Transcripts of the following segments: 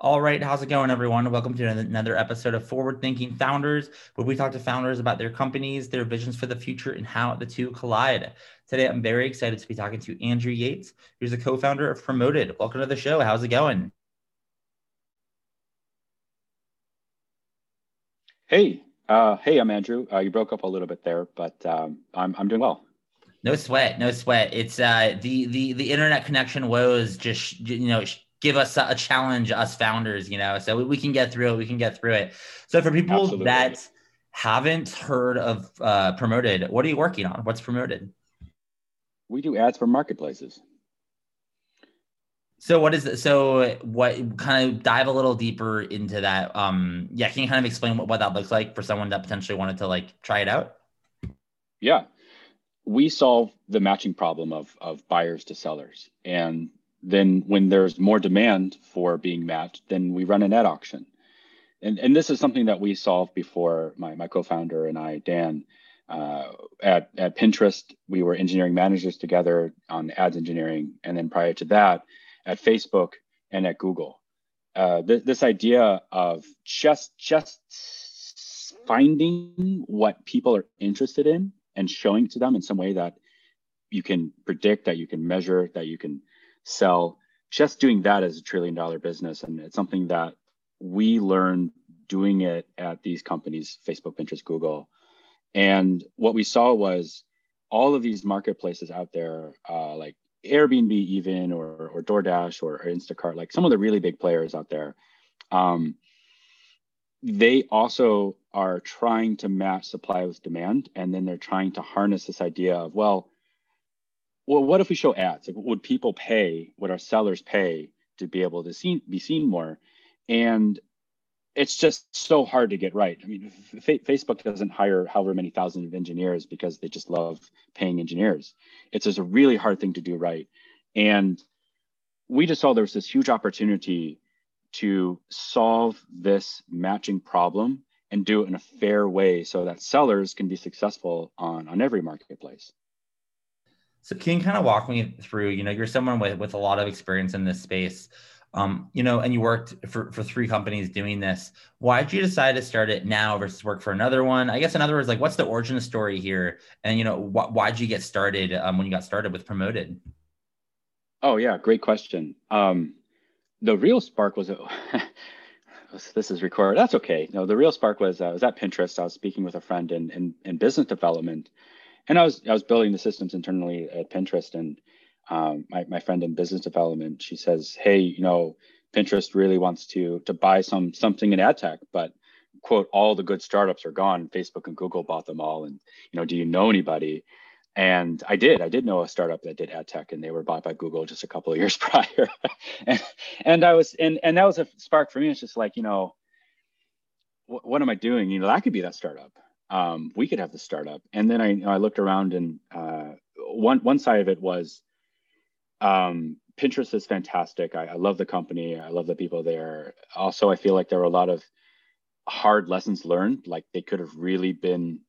All right, how's it going, everyone? Welcome to another episode of Forward Thinking Founders, where we talk to founders about their companies, their visions for the future, and how the two collide. Today, I'm very excited to be talking to Andrew Yates, who's a co founder of Promoted. Welcome to the show. How's it going? Hey, uh, hey, I'm Andrew. Uh, you broke up a little bit there, but um, I'm, I'm doing well. No sweat, no sweat. It's uh, the the the internet connection woes just you know give us a challenge, us founders, you know, so we can get through it. We can get through it. So for people Absolutely. that haven't heard of uh, Promoted, what are you working on? What's Promoted? We do ads for marketplaces. So what is it? So what kind of dive a little deeper into that? Um, yeah, can you kind of explain what, what that looks like for someone that potentially wanted to like try it out? Yeah, we solve the matching problem of of buyers to sellers, and then when there's more demand for being matched, then we run an ad auction. And, and this is something that we solved before my, my co-founder and I, Dan, uh, at, at Pinterest, we were engineering managers together on ads engineering. And then prior to that, at Facebook and at Google. Uh, th- this idea of just just finding what people are interested in and showing to them in some way that you can predict, that you can measure, that you can sell. Just doing that as a trillion dollar business and it's something that we learned doing it at these companies facebook pinterest google. And what we saw was all of these marketplaces out there uh, like airbnb even or, or doordash or, or, instacart like some of the really big players out there um, they also are trying to match supply with demand and then they're trying to harness this idea of well well, what if we show ads? Like, would people pay? Would our sellers pay to be able to see, be seen more? And it's just so hard to get right. I mean, F- Facebook doesn't hire however many thousands of engineers because they just love paying engineers. It's just a really hard thing to do right. And we just saw there was this huge opportunity to solve this matching problem and do it in a fair way so that sellers can be successful on, on every marketplace. So can you kind of walk me through, you know, you're someone with, with a lot of experience in this space, um, you know, and you worked for, for three companies doing this. Why did you decide to start it now versus work for another one? I guess in other words, like what's the origin story here? And, you know, wh- why did you get started um, when you got started with Promoted? Oh yeah, great question. Um, the real spark was, this is recorded. That's okay. No, the real spark was, uh, I was at Pinterest. I was speaking with a friend in, in, in business development and I was I was building the systems internally at Pinterest, and um, my my friend in business development, she says, "Hey, you know, Pinterest really wants to to buy some something in ad tech, but quote all the good startups are gone. Facebook and Google bought them all, and you know, do you know anybody?" And I did. I did know a startup that did ad tech, and they were bought by Google just a couple of years prior. and, and I was, and and that was a spark for me. It's just like, you know, what, what am I doing? You know, that could be that startup um, we could have the startup. And then I, I looked around and uh, one, one side of it was um, Pinterest is fantastic. I, I, love the company. I love the people there. Also, I feel like there were a lot of hard lessons learned. Like they could have really been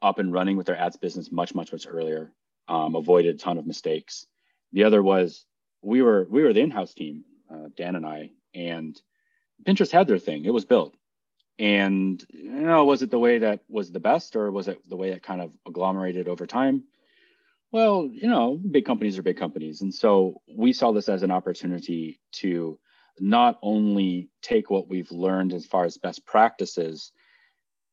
up and running with their ads business much, much, much earlier. Um, avoided a ton of mistakes. The other was we were we were the in-house team, uh, Dan and I, and Pinterest had their thing. It was built and you know was it the way that was the best or was it the way it kind of agglomerated over time? Well you know big companies are big companies. And so we saw this as an opportunity to not only take what we've learned as far as best practices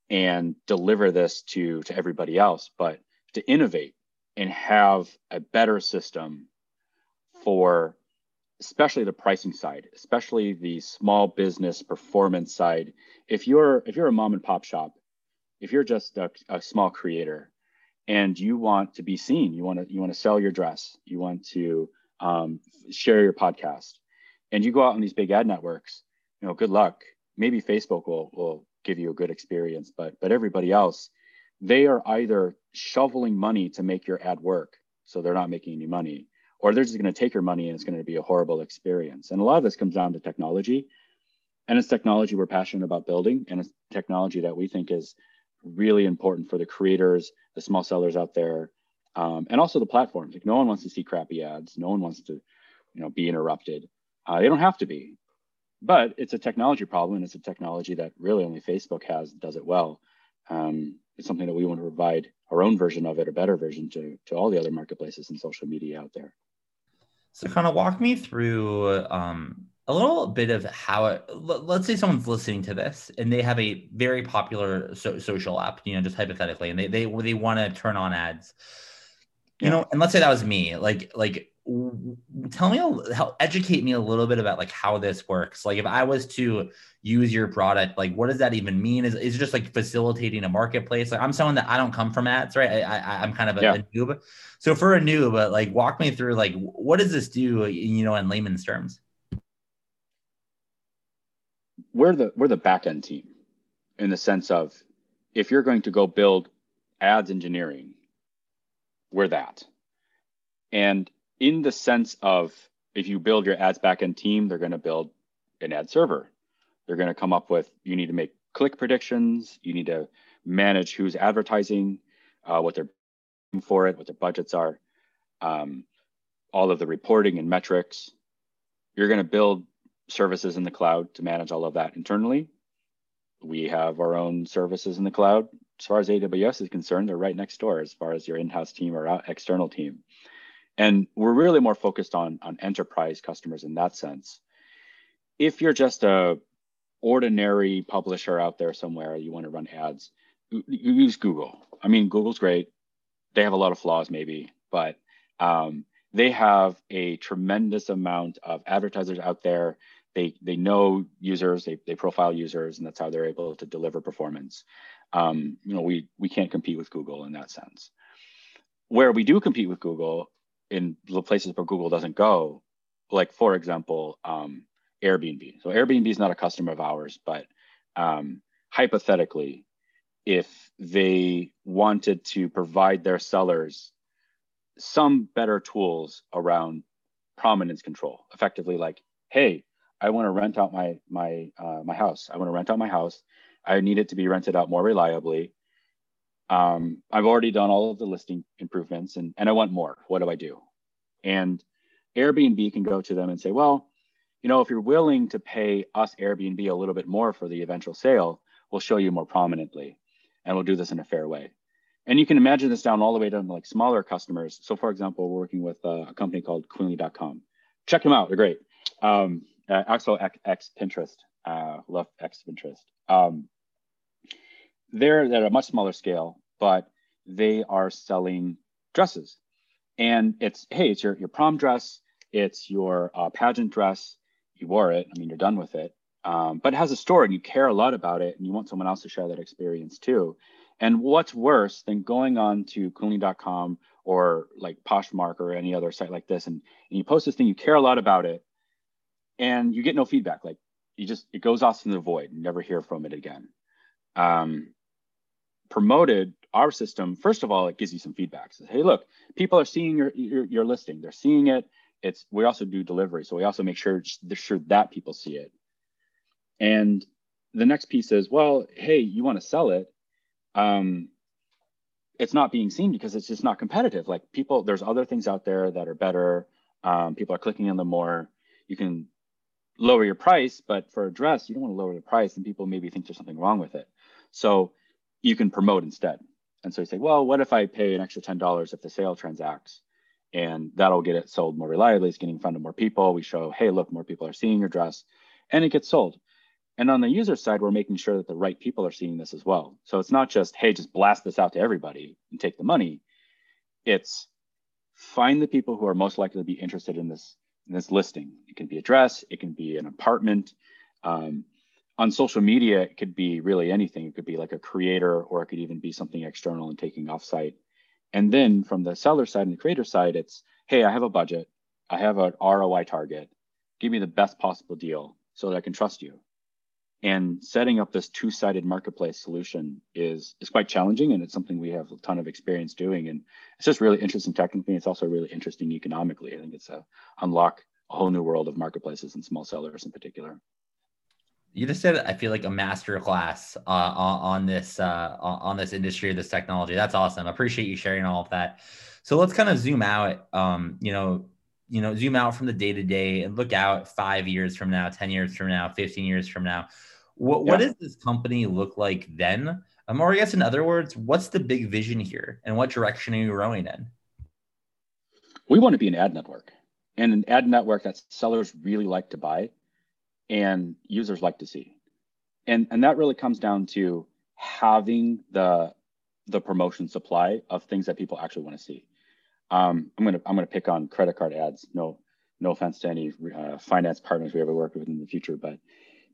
and deliver this to to everybody else but to innovate and have a better system for especially the pricing side especially the small business performance side if you're if you're a mom and pop shop if you're just a, a small creator and you want to be seen you want to you want to sell your dress you want to um, share your podcast and you go out on these big ad networks you know good luck. Maybe facebook will will give you a good experience but but everybody else they are either shoveling money to make your ad work so they're not making any money or they're just going to take your money and it's going to be a horrible experience. And a lot of this comes down to technology. And it's technology we're passionate about building and it's technology that we think is really important for the creators the small sellers out there um, and also the platforms. Like no one wants to see crappy ads. No one wants to you know be interrupted. Uh, they don't have to be. But it's a technology problem and it's a technology that really only facebook has does it well. Um, it's something that we want to provide our own version of it a better version to to all the other marketplaces and social media out there so kind of walk me through um, a little bit of how it, let's say someone's listening to this and they have a very popular so, social app, you know, just hypothetically, and they, they, they want to turn on ads, you know, and let's say that was me, like, like, tell me, how educate me a little bit about like how this works. Like if I was to use your product, like what does that even mean? Is, is it just like facilitating a marketplace? Like I'm someone that I don't come from ads, right? I, I am kind of a, yeah. a noob. So for a noob, uh, like walk me through like, what does this do, you know, in layman's terms? we're the we're the back end team in the sense of if you're going to go build ads engineering, we're that. And in the sense of if you build your ads backend team, they're going to build an ad server. They're going to come up with you need to make click predictions, you need to manage who's advertising, uh, what they're for it, what their budgets are, um, all of the reporting and metrics. You're going to build services in the cloud to manage all of that internally. We have our own services in the cloud. As far as AWS is concerned, they're right next door as far as your in-house team or external team. And we're really more focused on, on enterprise customers in that sense. If you're just a ordinary publisher out there somewhere, you want to run ads, use Google. I mean, Google's great. They have a lot of flaws maybe, but um, they have a tremendous amount of advertisers out there they they know users, they, they profile users, and that's how they're able to deliver performance. Um, you know, we we can't compete with Google in that sense. Where we do compete with Google in the places where Google doesn't go, like for example, um, Airbnb. So Airbnb is not a customer of ours, but um, hypothetically, if they wanted to provide their sellers some better tools around prominence control, effectively like, hey, I want to rent out my my uh, my house. I want to rent out my house. I need it to be rented out more reliably. Um, I've already done all of the listing improvements, and and I want more. What do I do? And Airbnb can go to them and say, well, you know, if you're willing to pay us Airbnb a little bit more for the eventual sale, we'll show you more prominently, and we'll do this in a fair way. And you can imagine this down all the way down to like smaller customers. So, for example, we're working with uh, a company called Queenly.com. Check them out; they're great. Um, uh, also X Pinterest, uh, love X Pinterest. Um, they're at a much smaller scale, but they are selling dresses, and it's hey, it's your your prom dress, it's your uh, pageant dress. You wore it. I mean, you're done with it. Um, but it has a story, and you care a lot about it, and you want someone else to share that experience too. And what's worse than going on to Queenly.com or like Poshmark or any other site like this, and, and you post this thing, you care a lot about it, and you get no feedback. Like you just it goes off in the void. You never hear from it again. Um, promoted our system. First of all, it gives you some feedback. Says, hey, look, people are seeing your, your your listing. They're seeing it. It's we also do delivery, so we also make sure sure that people see it. And the next piece is, well, hey, you want to sell it. Um, it's not being seen because it's just not competitive. Like people, there's other things out there that are better. Um, people are clicking on them more. You can lower your price, but for a dress, you don't want to lower the price and people maybe think there's something wrong with it. So you can promote instead. And so you say, well, what if I pay an extra $10 if the sale transacts? And that'll get it sold more reliably. It's getting in front of more people. We show, hey, look, more people are seeing your dress, and it gets sold. And on the user side, we're making sure that the right people are seeing this as well. So it's not just, hey, just blast this out to everybody and take the money. It's find the people who are most likely to be interested in this in this listing. It can be a dress, it can be an apartment. Um, on social media, it could be really anything. It could be like a creator, or it could even be something external and taking offsite. And then from the seller side and the creator side, it's hey, I have a budget, I have an ROI target. Give me the best possible deal so that I can trust you. And setting up this two-sided marketplace solution is is quite challenging, and it's something we have a ton of experience doing. And it's just really interesting technically. It's also really interesting economically. I think it's a unlock a whole new world of marketplaces and small sellers in particular. You just said I feel like a master class uh, on, this uh, on this industry, this technology. That's awesome. I appreciate you sharing all of that. So let's kind of zoom out. Um, you know, you know, zoom out from the day to day and look out five years from now, ten years from now, fifteen years from now. What yeah. what does this company look like then? Um, or I guess in other words, what's the big vision here, and what direction are you rowing in? We want to be an ad network, and an ad network that sellers really like to buy and users like to see. And, and that really comes down to having the, the promotion supply of things that people actually want to see. Um, I'm gonna I'm gonna pick on credit card ads. No no offense to any uh, finance partners we ever work with in the future, but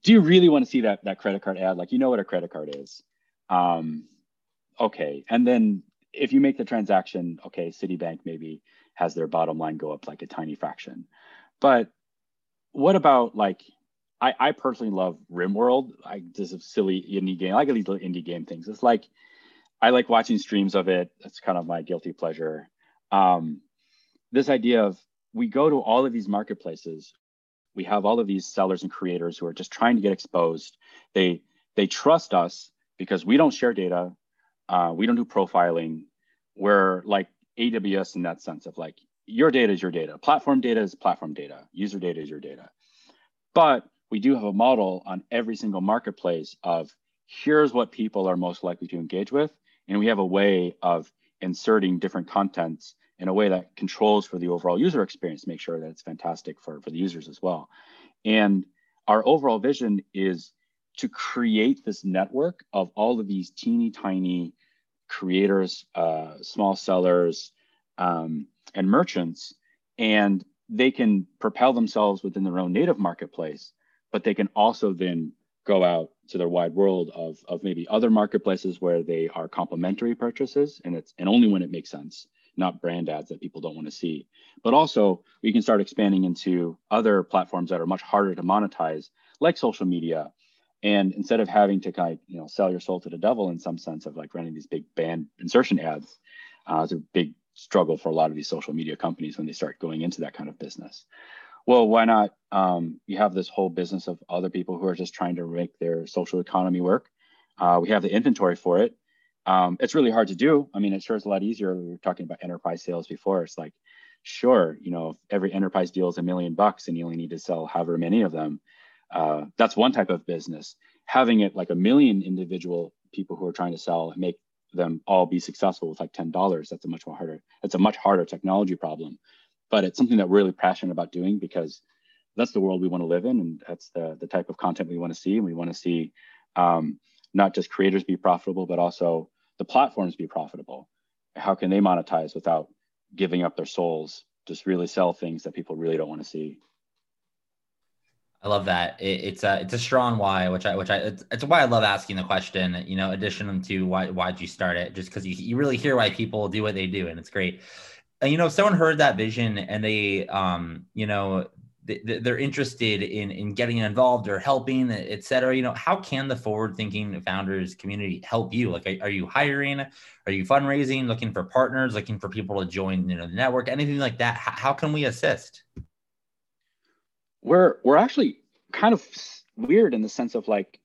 do you really want to see that that credit card ad? Like you know what a credit card is. Um, okay, and then if you make the transaction, okay, Citibank maybe has their bottom line go up like a tiny fraction, but what about like I, I personally love RimWorld. I just a silly indie game. I like these little indie game things. It's like I like watching streams of it. That's kind of my guilty pleasure. Um, this idea of we go to all of these marketplaces. We have all of these sellers and creators who are just trying to get exposed. They they trust us because we don't share data. Uh, we don't do profiling. We're like AWS in that sense of like your data is your data. Platform data is platform data. User data is your data. But we do have a model on every single marketplace of here's what people are most likely to engage with. And we have a way of inserting different contents in a way that controls for the overall user experience, make sure that it's fantastic for, for the users as well. And our overall vision is to create this network of all of these teeny tiny creators, uh, small sellers, um, and merchants, and they can propel themselves within their own native marketplace but they can also then go out to their wide world of, of maybe other marketplaces where they are complementary purchases and it's and only when it makes sense not brand ads that people don't want to see. But also we can start expanding into other platforms that are much harder to monetize like social media. And instead of having to kind of you know sell your soul to the devil in some sense of like running these big band insertion ads uh, it's a big struggle for a lot of these social media companies when they start going into that kind of business well, why not? Um, you have this whole business of other people who are just trying to make their social economy work. Uh, we have the inventory for it. Um, it's really hard to do. I mean, it sure is a lot easier. We were talking about enterprise sales before. It's like, sure, you know, if every enterprise deal is a million bucks and you only need to sell however many of them, uh, that's one type of business. Having it like a million individual people who are trying to sell and make them all be successful with like ten dollars, that's a much more harder. That's a much harder technology problem but it's something that we're really passionate about doing because that's the world we want to live in and that's the, the type of content we want to see and we want to see um, not just creators be profitable but also the platforms be profitable how can they monetize without giving up their souls just really sell things that people really don't want to see I love that. It, it's a it's a strong why, which I which I it's, it's why I love asking the question. You know, addition to why why'd you start it? Just because you, you really hear why people do what they do, and it's great you know, if someone heard that vision and they, um, you know, they're interested in in getting involved or helping, et cetera, you know, how can the forward thinking founders community help you? Like, are, you hiring? Are you fundraising? Looking for partners? Looking for people to join, you know, the network? Anything like that? How, can we assist? We're we're actually kind of weird in the sense of like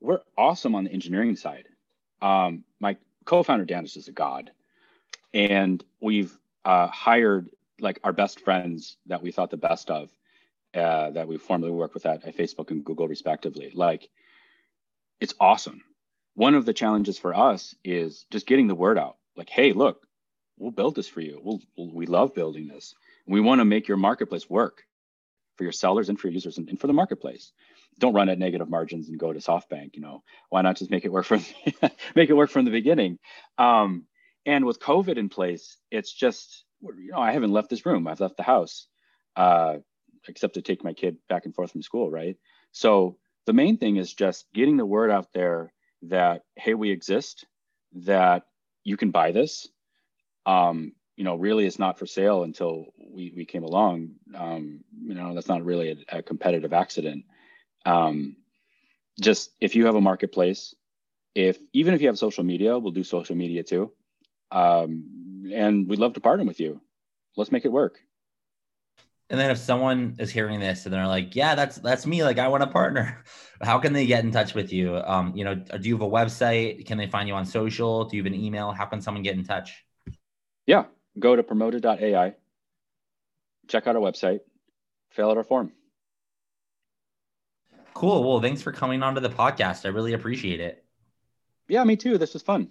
we're awesome on the engineering side. Um, my co-founder Dan is just a god, and we've uh, hired like our best friends that we thought the best of uh, that we formerly worked with at, at Facebook and Google respectively. Like it's awesome. One of the challenges for us is just getting the word out. Like, hey, look, we'll build this for you. We'll, we love building this. We want to make your marketplace work for your sellers and for your users and, and, for the marketplace. Don't run at negative margins and go to SoftBank. You know, why not just make it work from make it work from the beginning? Um, and with COVID in place, it's just you know I haven't left this room. I've left the house, uh, except to take my kid back and forth from school. Right. So the main thing is just getting the word out there that hey, we exist, that you can buy this. Um, you know, really it's not for sale until we, we came along. Um, you know, that's not really a, a competitive accident. Um, just if you have a marketplace, if even if you have social media, we'll do social media too. Um, and we'd love to partner with you. Let's make it work. And then if someone is hearing this and they're like, "Yeah, that's that's me. Like, I want to partner." How can they get in touch with you? Um, you know, do you have a website? Can they find you on social? Do you have an email? How can someone get in touch? Yeah, go to promoted.ai, check out our website, fill out our form. Cool. Well, thanks for coming on to the podcast. I really appreciate it. Yeah, me too. This was fun.